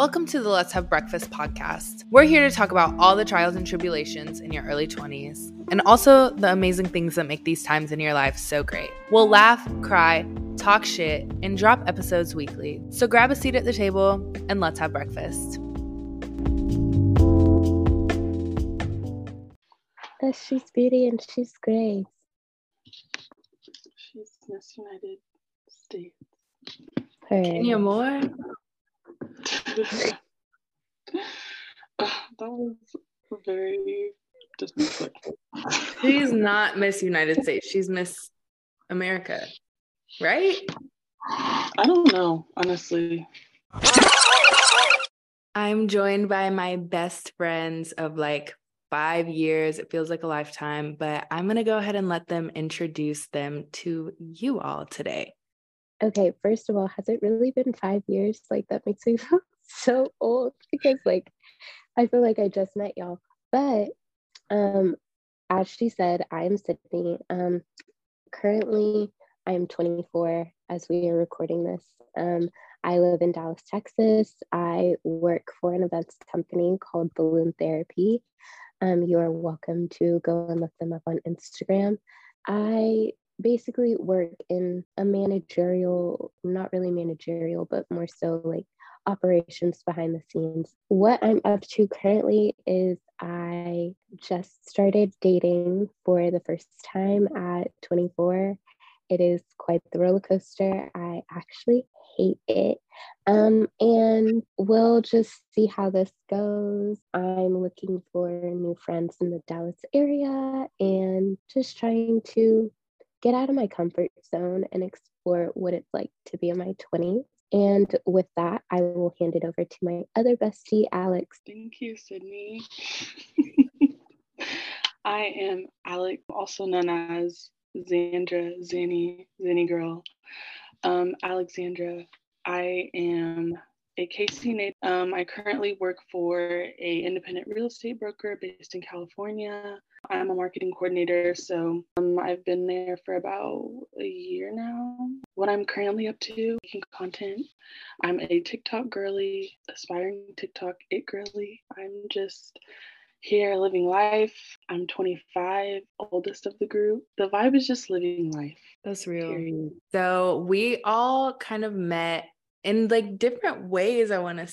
Welcome to the Let's Have Breakfast podcast. We're here to talk about all the trials and tribulations in your early 20s and also the amazing things that make these times in your life so great. We'll laugh, cry, talk shit, and drop episodes weekly. So grab a seat at the table and let's have breakfast. she's beauty and she's grace. She's Miss United States. Her. Kenya Moore. That was very disrespectful. She's not Miss United States. She's Miss America, right? I don't know, honestly. I'm joined by my best friends of like five years. It feels like a lifetime, but I'm going to go ahead and let them introduce them to you all today. Okay, first of all, has it really been five years? Like, that makes me feel so old because, like, I feel like I just met y'all. But um, as she said, I am Sydney. Um, currently, I am 24 as we are recording this. Um, I live in Dallas, Texas. I work for an events company called Balloon Therapy. Um, you are welcome to go and look them up on Instagram. I basically work in a managerial, not really managerial, but more so like operations behind the scenes. What I'm up to currently is I just started dating for the first time at 24. It is quite the roller coaster. I actually hate it. Um, and we'll just see how this goes. I'm looking for new friends in the Dallas area and just trying to get out of my comfort zone and explore what it's like to be in my 20s. And with that, I will hand it over to my other bestie, Alex. Thank you, Sydney. I am Alex, also known as Xandra, Zanny, Zanny Girl. Um, Alexandra, I am a KC native. Um, I currently work for a independent real estate broker based in California. I'm a marketing coordinator, so um, I've been there for about a year now. What I'm currently up to, making content. I'm a TikTok girly, aspiring TikTok it girly. I'm just here living life. I'm 25, oldest of the group. The vibe is just living life. That's real. Period. So we all kind of met in like different ways. I want to.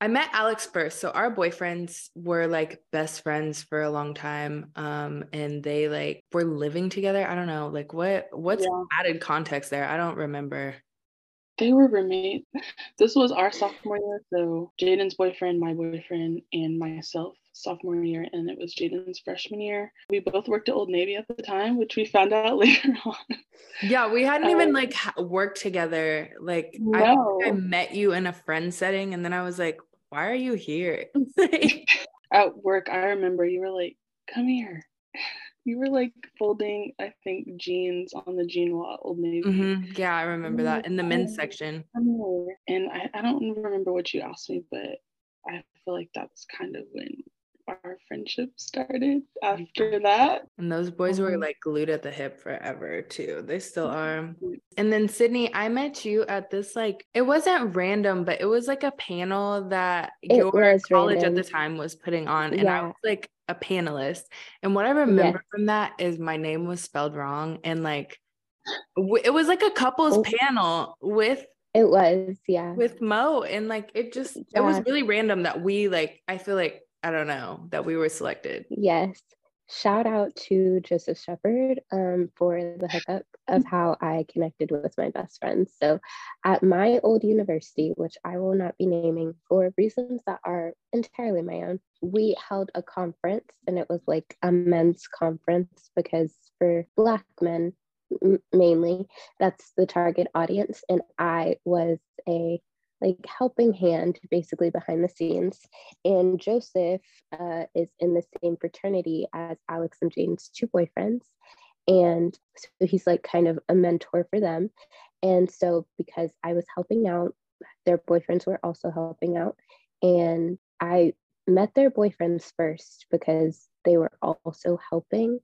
I met Alex first. So our boyfriends were like best friends for a long time. Um, and they like were living together. I don't know, like what what's yeah. added context there? I don't remember. They were roommates. This was our sophomore year. So Jaden's boyfriend, my boyfriend, and myself sophomore year, and it was Jaden's freshman year. We both worked at Old Navy at the time, which we found out later on. Yeah, we hadn't um, even like worked together. Like no. I, I met you in a friend setting, and then I was like, "Why are you here?" at work, I remember you were like, "Come here." You were like folding, I think, jeans on the jean wall Old Navy. Mm-hmm. Yeah, I remember that in the men's section. And I, I don't remember what you asked me, but I feel like that's kind of when our friendship started after that. And those boys were mm-hmm. like glued at the hip forever too. They still are. And then Sydney, I met you at this like it wasn't random, but it was like a panel that it your college random. at the time was putting on. And yeah. I was like a panelist. And what I remember yes. from that is my name was spelled wrong. And like w- it was like a couples oh. panel with it was, yeah. With Mo. And like it just yeah. it was really random that we like I feel like I don't know that we were selected. Yes. Shout out to Joseph Shepard um, for the hookup of how I connected with my best friends. So, at my old university, which I will not be naming for reasons that are entirely my own, we held a conference and it was like a men's conference because for Black men, mainly, that's the target audience. And I was a like helping hand basically behind the scenes. And Joseph uh, is in the same fraternity as Alex and Jaden's two boyfriends. And so he's like kind of a mentor for them. And so because I was helping out, their boyfriends were also helping out. And I met their boyfriends first because they were also helping.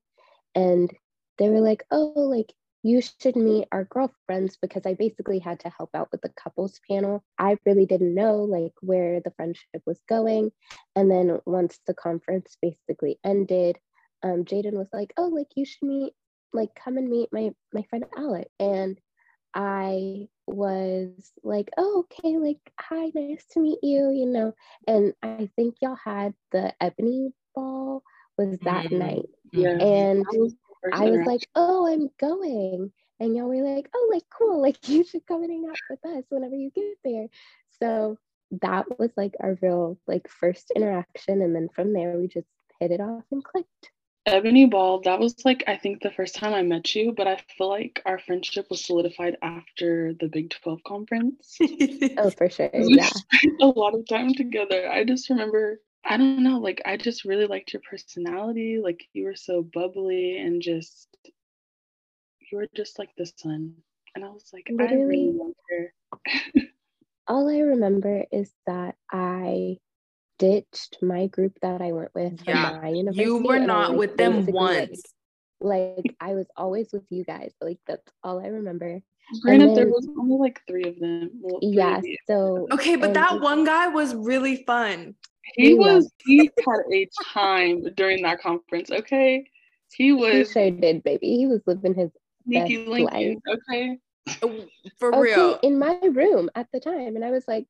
And they were like, oh, like you should meet our girlfriends because I basically had to help out with the couples panel. I really didn't know like where the friendship was going. And then once the conference basically ended, um, Jaden was like, oh, like you should meet, like come and meet my my friend Alec. And I was like, oh, okay, like, hi, nice to meet you, you know. And I think y'all had the Ebony ball was that mm-hmm. night. Yeah. And I was like, oh, I'm going. And y'all were like, oh, like, cool. Like, you should come and hang out with us whenever you get there. So that was like our real, like, first interaction. And then from there, we just hit it off and clicked. Ebony Ball, that was like, I think the first time I met you, but I feel like our friendship was solidified after the Big 12 conference. oh, for sure. We yeah. spent a lot of time together. I just remember I don't know, like I just really liked your personality. Like you were so bubbly and just you were just like the sun. And I was like, Literally, I really love her. all I remember is that I ditched my group that I went with yeah. my university. You were not with them once. Like, like, I was always with you guys. Like that's all I remember. Granted, then, there was only like three of them. Well, yeah. So okay, but that one guy was really fun. He was he had a time during that conference, okay? He was He sure did, baby. He was living his sneaky linky, okay? Oh, for oh, okay, real. In my room at the time. And I was like,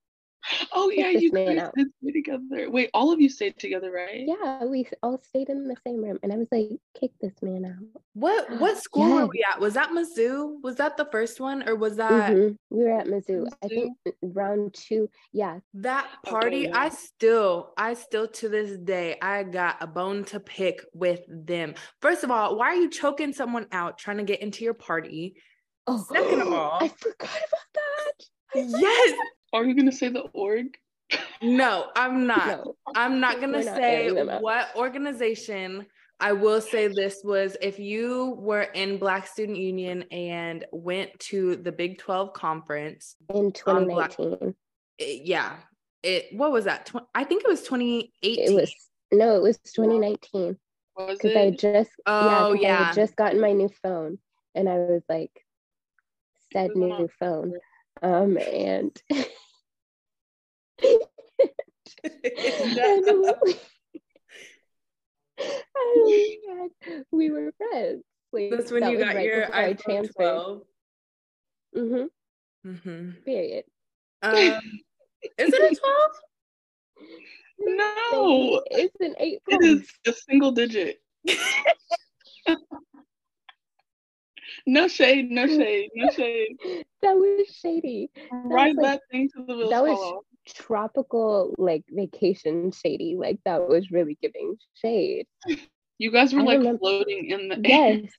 Oh yeah, you guys did stay together. Wait, all of you stayed together, right? Yeah, we all stayed in the same room, and I was like, kick this man out. What what school yes. were we at? Was that Mizzou? Was that the first one, or was that? Mm-hmm. We were at Mizzou. Mizzou. I think round two. Yeah. That party, okay. I still, I still to this day, I got a bone to pick with them. First of all, why are you choking someone out trying to get into your party? Oh, second of all, I forgot about that. Yes. Are you gonna say the org? No, I'm not. No. I'm not gonna say what organization. I will say this was if you were in Black Student Union and went to the Big 12 conference in 2019. Black, it, eh, yeah. It what was that? Tw- I think it was 2018. It was no, it was 2019. Because I just oh yeah, yeah. I had just gotten my new phone and I was like said new phone. Um and oh we were friends. Like, That's when that you got right your iPhone 12. Mm-hmm. Mm-hmm. Period. Um, is it a 12? No, it's an eight. It is a single digit. No shade, no shade, no shade. That was shady. Write that, like, that thing to the That was tropical like vacation shady. Like that was really giving shade. You guys were I like remember, floating in the air. yes.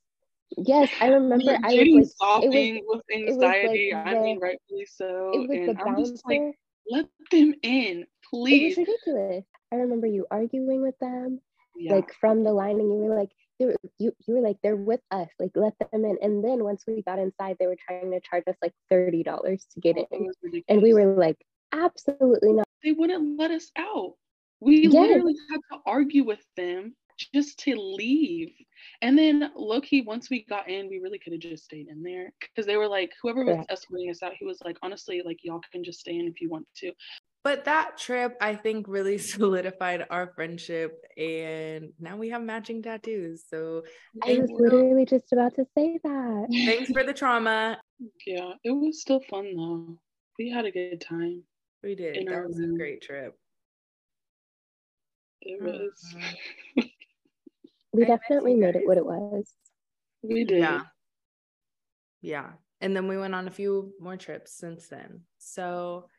Yes, I remember I was like sobbing was, with anxiety. Like the, I mean, rightfully so. It was and the I'm just like, let them in, please. It was ridiculous. I remember you arguing with them, yeah. like from the line, and you were like, you, you you were like, they're with us, like let them in. And then once we got inside, they were trying to charge us like thirty dollars to get in, and we were like, Absolutely not. They wouldn't let us out. We yes. literally had to argue with them just to leave. And then low key, once we got in, we really could have just stayed in there because they were like, whoever was escorting us out, he was like, honestly, like y'all can just stay in if you want to. But that trip, I think, really solidified our friendship, and now we have matching tattoos. So I was literally just about to say that. Thanks for the trauma. Yeah, it was still fun though. We had a good time. We did. That was room. a great trip. It uh-huh. was. we definitely made it what it was. We did. Yeah. Yeah. And then we went on a few more trips since then. So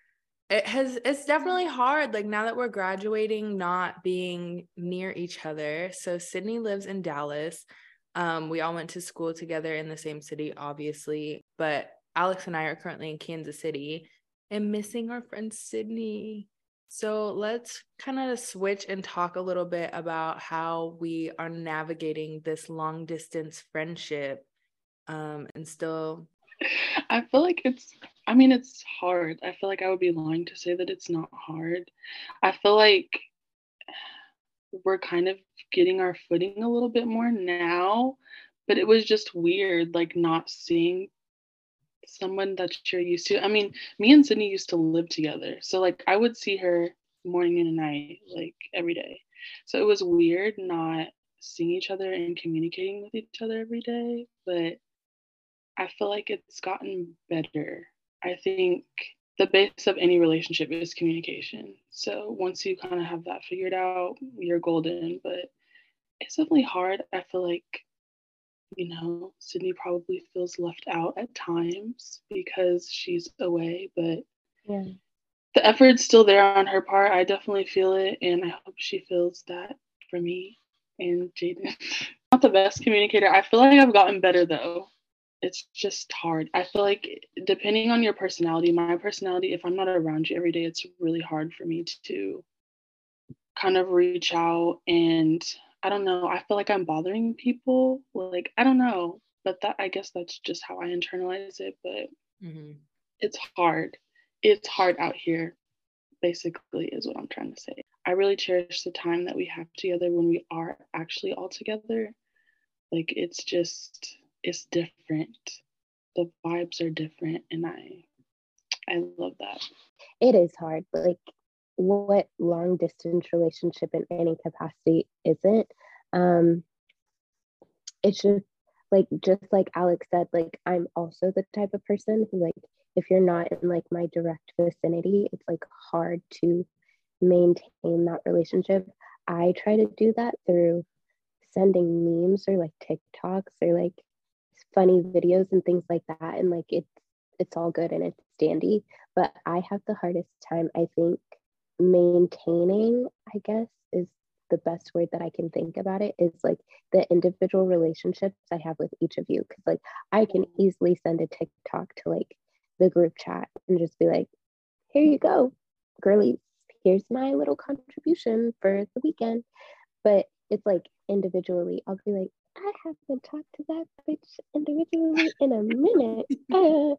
it has it's definitely hard like now that we're graduating not being near each other. So Sydney lives in Dallas. Um, we all went to school together in the same city, obviously, but Alex and I are currently in Kansas City and missing our friend Sydney. So let's kind of switch and talk a little bit about how we are navigating this long distance friendship um, and still. I feel like it's, I mean, it's hard. I feel like I would be lying to say that it's not hard. I feel like we're kind of getting our footing a little bit more now but it was just weird, like not seeing someone that you're used to. I mean, me and Sydney used to live together. So like I would see her morning and night, like every day. So it was weird not seeing each other and communicating with each other every day. But I feel like it's gotten better. I think the base of any relationship is communication. So once you kind of have that figured out, you're golden. But it's definitely hard. I feel like you know, Sydney probably feels left out at times because she's away, but yeah. The effort's still there on her part. I definitely feel it, and I hope she feels that for me and Jaden. Not the best communicator. I feel like I've gotten better though. It's just hard. I feel like depending on your personality, my personality, if I'm not around you every day, it's really hard for me to kind of reach out and I don't know. I feel like I'm bothering people. Like, I don't know. But that, I guess that's just how I internalize it. But mm-hmm. it's hard. It's hard out here, basically, is what I'm trying to say. I really cherish the time that we have together when we are actually all together. Like, it's just, it's different. The vibes are different. And I, I love that. It is hard. Like, what long distance relationship in any capacity isn't. Um, it's just like just like Alex said, like I'm also the type of person who like if you're not in like my direct vicinity, it's like hard to maintain that relationship. I try to do that through sending memes or like TikToks or like funny videos and things like that. And like it's it's all good and it's dandy. But I have the hardest time, I think, maintaining, I guess, is the best word that I can think about it is like the individual relationships I have with each of you. Cause like I can easily send a TikTok to like the group chat and just be like, here you go, girlies, here's my little contribution for the weekend. But it's like individually, I'll be like, I haven't talked to that bitch individually in a minute.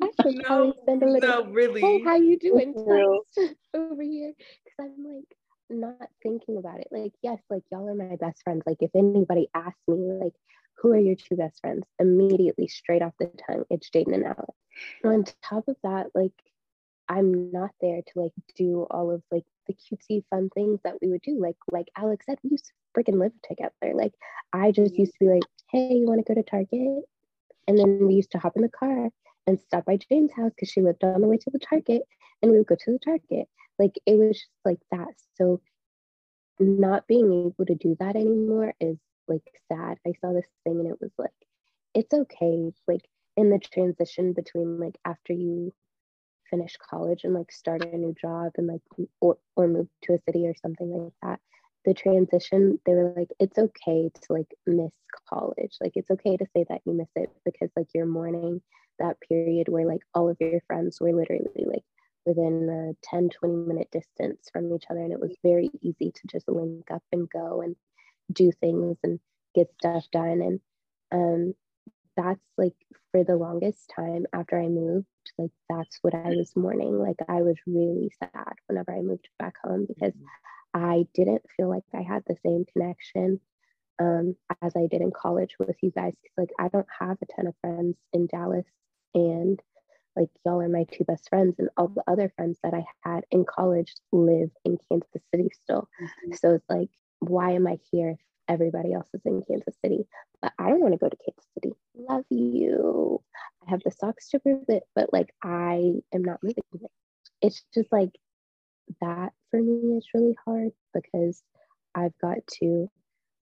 Uh, I should no, probably send a little. No, really. Hey, how you doing? over here, because I'm like not thinking about it. Like, yes, like y'all are my best friends. Like, if anybody asks me, like, who are your two best friends? Immediately, straight off the tongue, it's Jaden and Alex. And on top of that, like, I'm not there to like do all of like the cutesy fun things that we would do. Like like Alex said, we used to freaking live together. Like I just used to be like, hey, you want to go to Target? And then we used to hop in the car and stop by Jaden's house because she lived on the way to the Target and we would go to the Target. Like it was just like that. So not being able to do that anymore is like sad. I saw this thing and it was like, it's okay. Like in the transition between like after you finish college and like start a new job and like or, or move to a city or something like that the transition they were like it's okay to like miss college. Like it's okay to say that you miss it because like you're mourning that period where like all of your friends were literally like within a 10 20 minute distance from each other and it was very easy to just link up and go and do things and get stuff done. And um that's like for the longest time after I moved, like that's what I was mourning. Like I was really sad whenever I moved back home because mm-hmm. I didn't feel like I had the same connection um, as I did in college with you guys. Like I don't have a ton of friends in Dallas, and like y'all are my two best friends, and all the other friends that I had in college live in Kansas City still. Mm-hmm. So it's like, why am I here if everybody else is in Kansas City, but I don't want to go to Kansas City. Love you. I have the socks to prove it, but like I am not moving it. It's just like that for me is really hard because I've got to,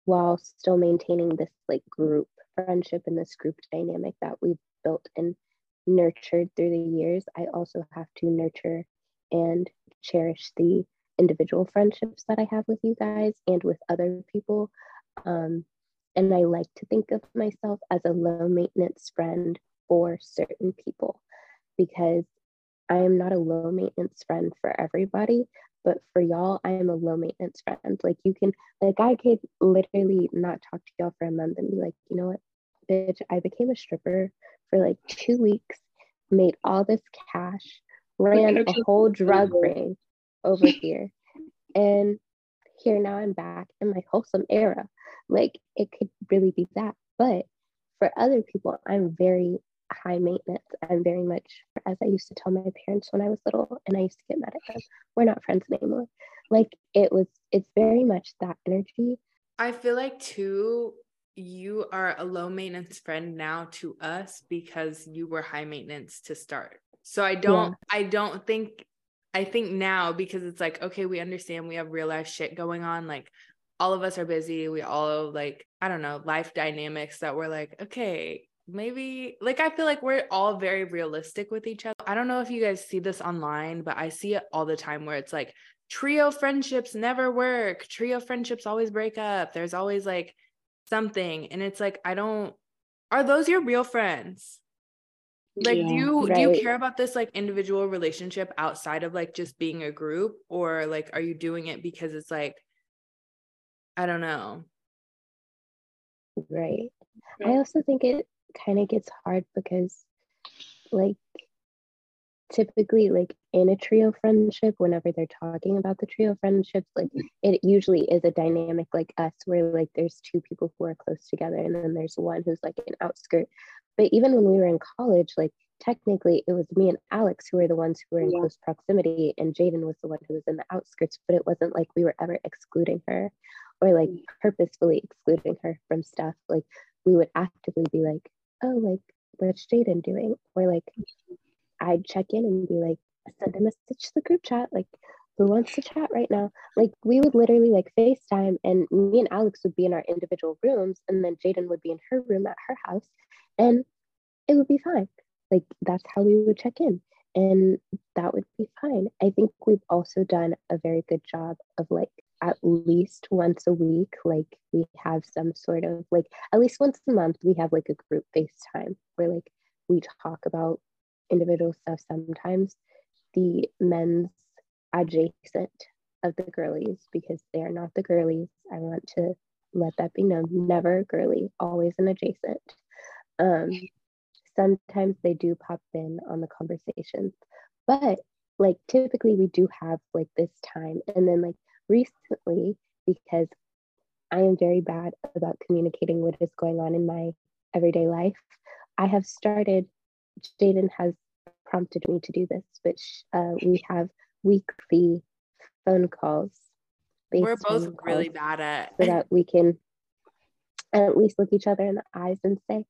while still maintaining this like group friendship and this group dynamic that we've built and nurtured through the years, I also have to nurture and cherish the individual friendships that I have with you guys and with other people um, and I like to think of myself as a low maintenance friend for certain people because I am not a low maintenance friend for everybody, but for y'all, I am a low maintenance friend. Like you can, like I could literally not talk to y'all for a month and be like, you know what, bitch, I became a stripper for like two weeks, made all this cash, ran a whole drug ring over here, and here now I'm back in my wholesome era. Like it could really be that. But for other people, I'm very high maintenance. I'm very much, as I used to tell my parents when I was little, and I used to get mad at them, we're not friends anymore. Like it was, it's very much that energy. I feel like too, you are a low maintenance friend now to us because you were high maintenance to start. So I don't, yeah. I don't think, I think now because it's like, okay, we understand we have real life shit going on. Like all of us are busy. We all like, I don't know, life dynamics that we're like, okay, maybe like I feel like we're all very realistic with each other. I don't know if you guys see this online, but I see it all the time where it's like trio friendships never work. Trio friendships always break up. There's always like something. And it's like, I don't, are those your real friends? Like, yeah, do you right. do you care about this like individual relationship outside of like just being a group, or like are you doing it because it's like, I don't know. Right. I also think it kind of gets hard because like typically like in a trio friendship whenever they're talking about the trio friendships like it usually is a dynamic like us where like there's two people who are close together and then there's one who's like an outskirt but even when we were in college like technically it was me and alex who were the ones who were in yeah. close proximity and jaden was the one who was in the outskirts but it wasn't like we were ever excluding her or like purposefully excluding her from stuff like we would actively be like oh, like, what's Jaden doing? Or like, I'd check in and be like, send a message to the group chat, like, who wants to chat right now? Like, we would literally like FaceTime, and me and Alex would be in our individual rooms, and then Jaden would be in her room at her house, and it would be fine. Like, that's how we would check in, and that would be fine. I think we've also done a very good job of like at least once a week, like we have some sort of like at least once a month, we have like a group FaceTime where like we talk about individual stuff. Sometimes the men's adjacent of the girlies because they are not the girlies. I want to let that be known. Never girly, always an adjacent. Um, sometimes they do pop in on the conversations, but like typically we do have like this time and then like recently because I am very bad about communicating what is going on in my everyday life. I have started, Jaden has prompted me to do this, which uh, we have weekly phone calls. We're both really bad at so that we can at least look each other in the eyes and say,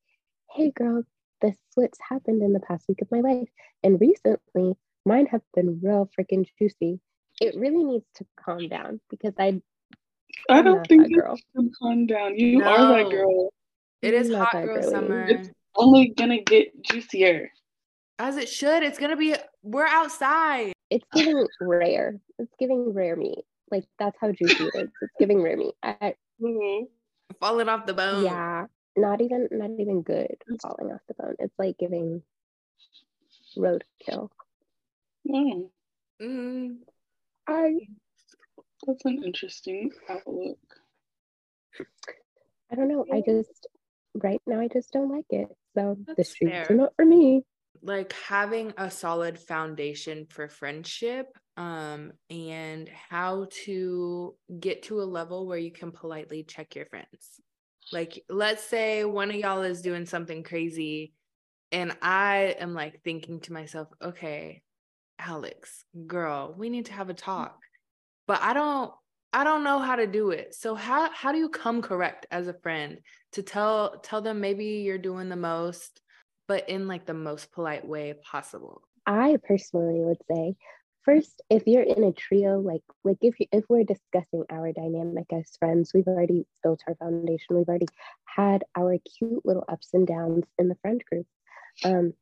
"Hey, girl, this what's happened in the past week of my life." And recently, mine have been real freaking juicy it really needs to calm down because I I don't think you girl. can calm down. You no. are that girl. It is hot girl girly. summer. It's only gonna get juicier. As it should. It's gonna be we're outside. It's giving rare. It's giving rare meat. Like that's how juicy it is. It's giving rare meat. I, mm-hmm. Falling off the bone. Yeah. Not even not even good falling off the bone. It's like giving roadkill. Mm. Mm. I that's an interesting outlook. I don't know. I just right now I just don't like it. So that's the streets fair. are not for me. Like having a solid foundation for friendship um and how to get to a level where you can politely check your friends. Like let's say one of y'all is doing something crazy and I am like thinking to myself, okay, Alex, girl, we need to have a talk. But I don't I don't know how to do it. So how how do you come correct as a friend to tell tell them maybe you're doing the most but in like the most polite way possible? I personally would say first if you're in a trio like like if you, if we're discussing our dynamic as friends we've already built our foundation we've already had our cute little ups and downs in the friend group um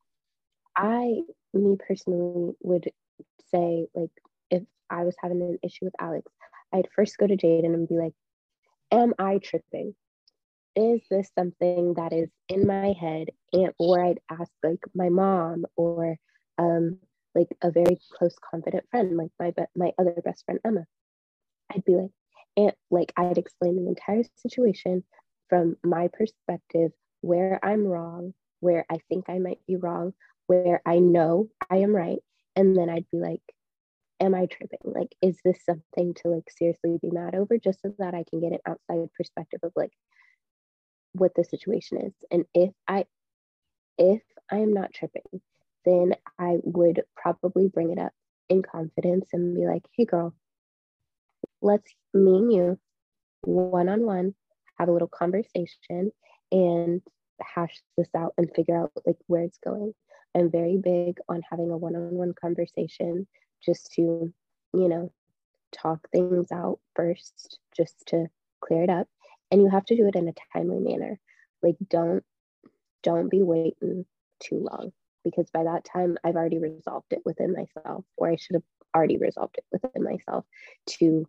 i me personally would say like if I was having an issue with Alex, I'd first go to Jaden and be like, Am I tripping? Is this something that is in my head? And or I'd ask like my mom or um like a very close confident friend, like my be- my other best friend Emma. I'd be like, and like I'd explain the entire situation from my perspective, where I'm wrong, where I think I might be wrong, where I know I am right. And then I'd be like, am I tripping? Like, is this something to like seriously be mad over? Just so that I can get an outside perspective of like, what the situation is. And if I if I am not tripping, then I would probably bring it up in confidence and be like, hey girl, let's me and you one on one have a little conversation and hash this out and figure out like where it's going. I'm very big on having a one on one conversation just to, you know, talk things out first, just to clear it up. And you have to do it in a timely manner. Like, don't don't be waiting too long because by that time I've already resolved it within myself, or I should have already resolved it within myself to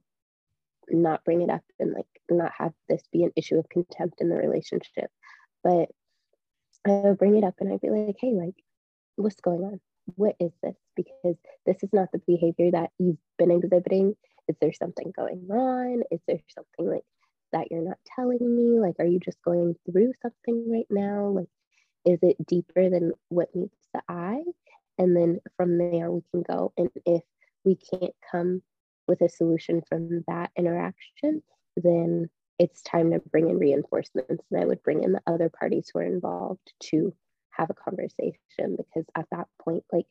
not bring it up and like not have this be an issue of contempt in the relationship. But I would bring it up and I'd be like, hey, like, what's going on? What is this? Because this is not the behavior that you've been exhibiting. Is there something going on? Is there something like that you're not telling me? Like, are you just going through something right now? Like, is it deeper than what meets the eye? And then from there, we can go. And if we can't come with a solution from that interaction, then it's time to bring in reinforcements. And I would bring in the other parties who are involved to have a conversation because at that point, like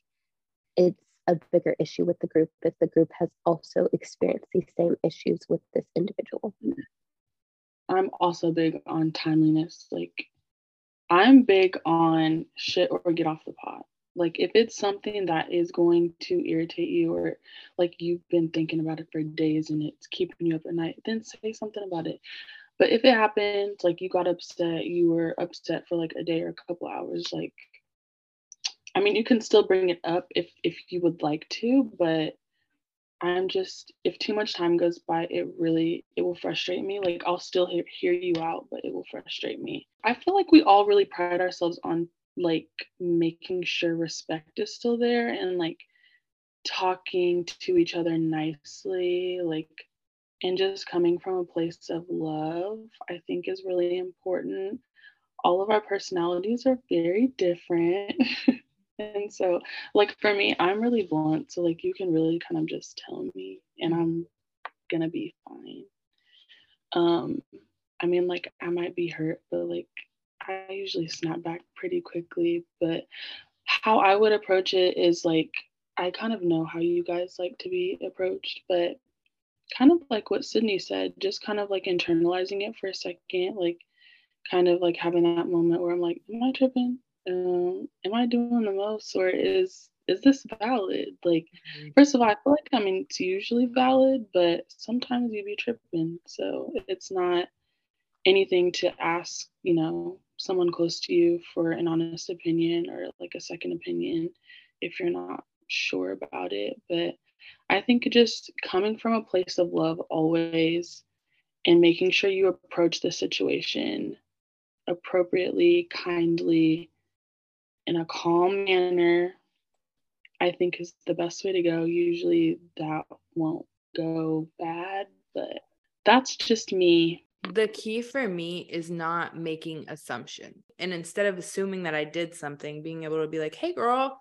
it's a bigger issue with the group if the group has also experienced these same issues with this individual. I'm also big on timeliness. Like, I'm big on shit or get off the pot. Like, if it's something that is going to irritate you, or like you've been thinking about it for days and it's keeping you up at night, then say something about it. But if it happens, like you got upset, you were upset for like a day or a couple hours, like I mean, you can still bring it up if if you would like to, but I'm just if too much time goes by, it really it will frustrate me. Like I'll still hear, hear you out, but it will frustrate me. I feel like we all really pride ourselves on like making sure respect is still there and like talking to each other nicely, like and just coming from a place of love, I think is really important. All of our personalities are very different. and so, like, for me, I'm really blunt. So, like, you can really kind of just tell me, and I'm gonna be fine. Um, I mean, like, I might be hurt, but like, I usually snap back pretty quickly. But how I would approach it is like, I kind of know how you guys like to be approached, but kind of like what Sydney said, just kind of like internalizing it for a second, like kind of like having that moment where I'm like, am I tripping? Um, am I doing the most or is is this valid? Like, mm-hmm. first of all, I feel like I mean it's usually valid, but sometimes you be tripping. So it's not anything to ask, you know, someone close to you for an honest opinion or like a second opinion if you're not sure about it. But I think just coming from a place of love always and making sure you approach the situation appropriately, kindly, in a calm manner, I think is the best way to go. Usually that won't go bad, but that's just me. The key for me is not making assumption. And instead of assuming that I did something, being able to be like, "Hey girl,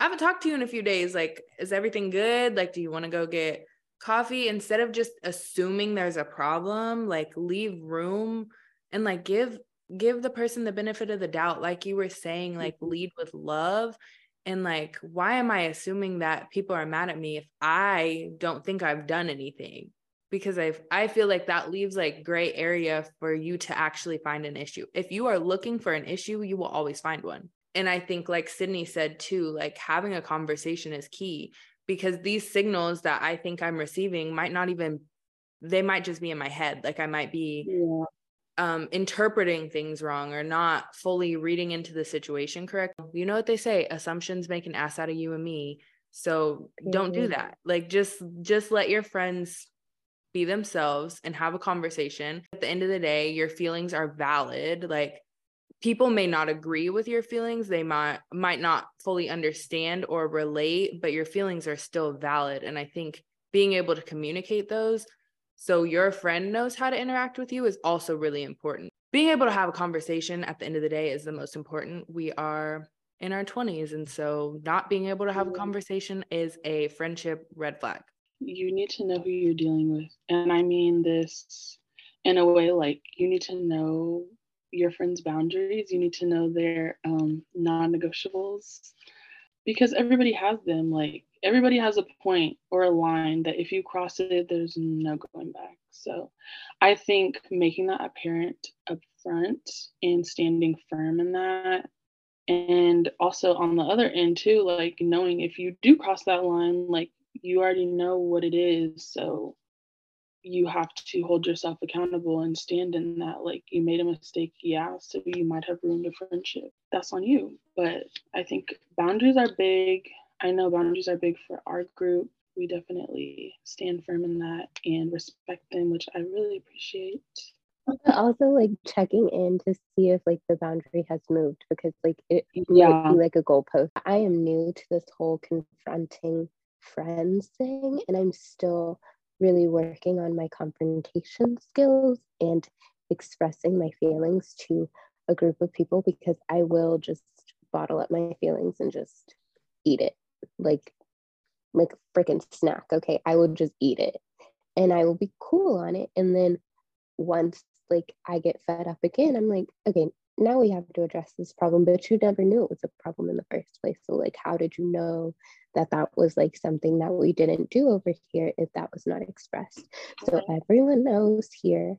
I haven't talked to you in a few days. Like, is everything good? Like, do you want to go get coffee? Instead of just assuming there's a problem, like leave room and like give give the person the benefit of the doubt. Like you were saying, like mm-hmm. lead with love. And like, why am I assuming that people are mad at me if I don't think I've done anything? Because I I feel like that leaves like gray area for you to actually find an issue. If you are looking for an issue, you will always find one and I think, like Sydney said too, like having a conversation is key because these signals that I think I'm receiving might not even, they might just be in my head. Like I might be yeah. um, interpreting things wrong or not fully reading into the situation correct. You know what they say assumptions make an ass out of you and me. So mm-hmm. don't do that. Like just, just let your friends be themselves and have a conversation. At the end of the day, your feelings are valid. Like, people may not agree with your feelings they might might not fully understand or relate but your feelings are still valid. And i think being able to communicate those so your friend knows how to interact with you is also really important. Being able to have a conversation at the end of the day is the most important. We are in our 20s and so not being able to have a mm-hmm. conversation is a friendship red flag. You need to know who you're dealing with. And i mean this in a way like you need to know your friends' boundaries. You need to know their um, non negotiables because everybody has them. Like, everybody has a point or a line that if you cross it, there's no going back. So, I think making that apparent up front and standing firm in that. And also on the other end, too, like knowing if you do cross that line, like you already know what it is. So, you have to hold yourself accountable and stand in that like you made a mistake yeah so you might have ruined a friendship. That's on you. But i think boundaries are big. I know boundaries are big for our group. We definitely stand firm in that and respect them which i really appreciate. Also like checking in to see if like the boundary has moved because like it yeah. might be like a goalpost. I am new to this whole confronting friends thing and i'm still really working on my confrontation skills and expressing my feelings to a group of people because I will just bottle up my feelings and just eat it like like a freaking snack. Okay, I will just eat it and I will be cool on it. And then once like I get fed up again, I'm like, okay, now we have to address this problem, but you never knew it was a problem in the first place. So, like, how did you know that that was like something that we didn't do over here if that was not expressed? So, everyone knows here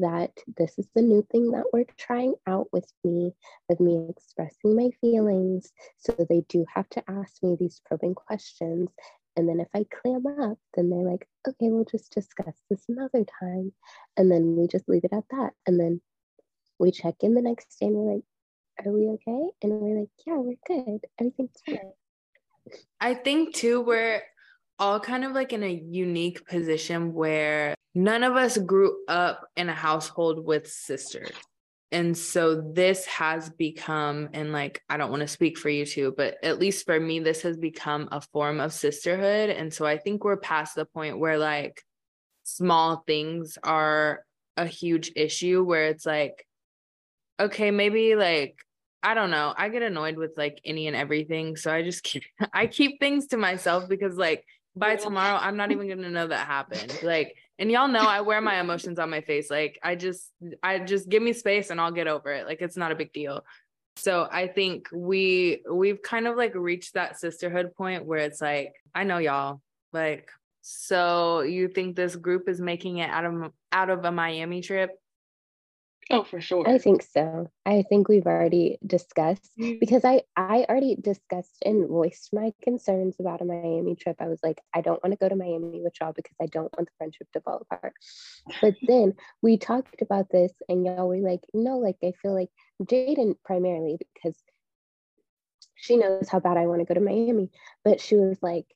that this is the new thing that we're trying out with me, with me expressing my feelings. So, they do have to ask me these probing questions. And then if I clam up, then they're like, okay, we'll just discuss this another time. And then we just leave it at that. And then we check in the next day and we're like, are we okay? And we're like, yeah, we're good. Everything's fine. I think too, we're all kind of like in a unique position where none of us grew up in a household with sisters. And so this has become, and like, I don't want to speak for you two, but at least for me, this has become a form of sisterhood. And so I think we're past the point where like small things are a huge issue where it's like, okay, maybe like I don't know. I get annoyed with like any and everything. So I just keep I keep things to myself because like by tomorrow I'm not even gonna know that happened. Like, and y'all know I wear my emotions on my face. Like I just I just give me space and I'll get over it. Like it's not a big deal. So I think we we've kind of like reached that sisterhood point where it's like, I know y'all. Like, so you think this group is making it out of out of a Miami trip? Oh, for sure. I think so. I think we've already discussed mm. because I I already discussed and voiced my concerns about a Miami trip. I was like, I don't want to go to Miami with y'all because I don't want the friendship to fall apart. But then we talked about this and y'all were like, no, like I feel like Jaden primarily because she knows how bad I want to go to Miami, but she was like,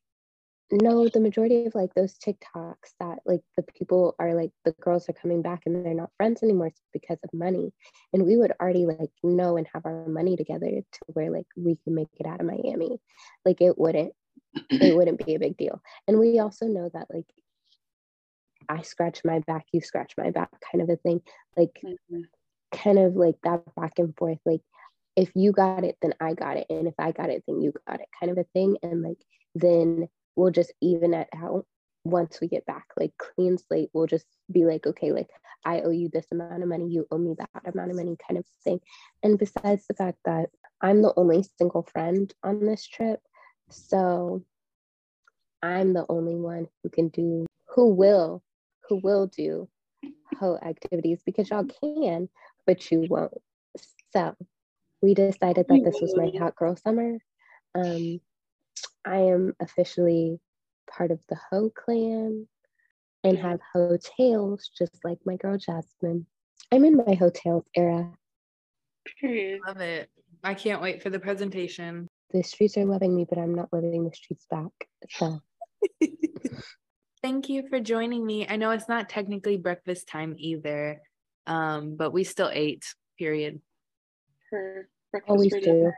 no, the majority of like those TikToks that like the people are like the girls are coming back and they're not friends anymore because of money. And we would already like know and have our money together to where like we can make it out of Miami. Like it wouldn't it wouldn't be a big deal. And we also know that like I scratch my back, you scratch my back kind of a thing. Like mm-hmm. kind of like that back and forth. Like if you got it, then I got it. And if I got it, then you got it kind of a thing. And like then we'll just even it out once we get back. Like clean slate we'll just be like okay like i owe you this amount of money you owe me that amount of money kind of thing. And besides the fact that i'm the only single friend on this trip so i'm the only one who can do who will who will do whole activities because y'all can but you won't. So we decided that this was my hot girl summer. Um I am officially part of the Ho clan and have hotels just like my girl Jasmine. I'm in my hotels era. Period. Love it. I can't wait for the presentation. The streets are loving me, but I'm not loving the streets back. So thank you for joining me. I know it's not technically breakfast time either, um, but we still ate, period. For breakfast Always do.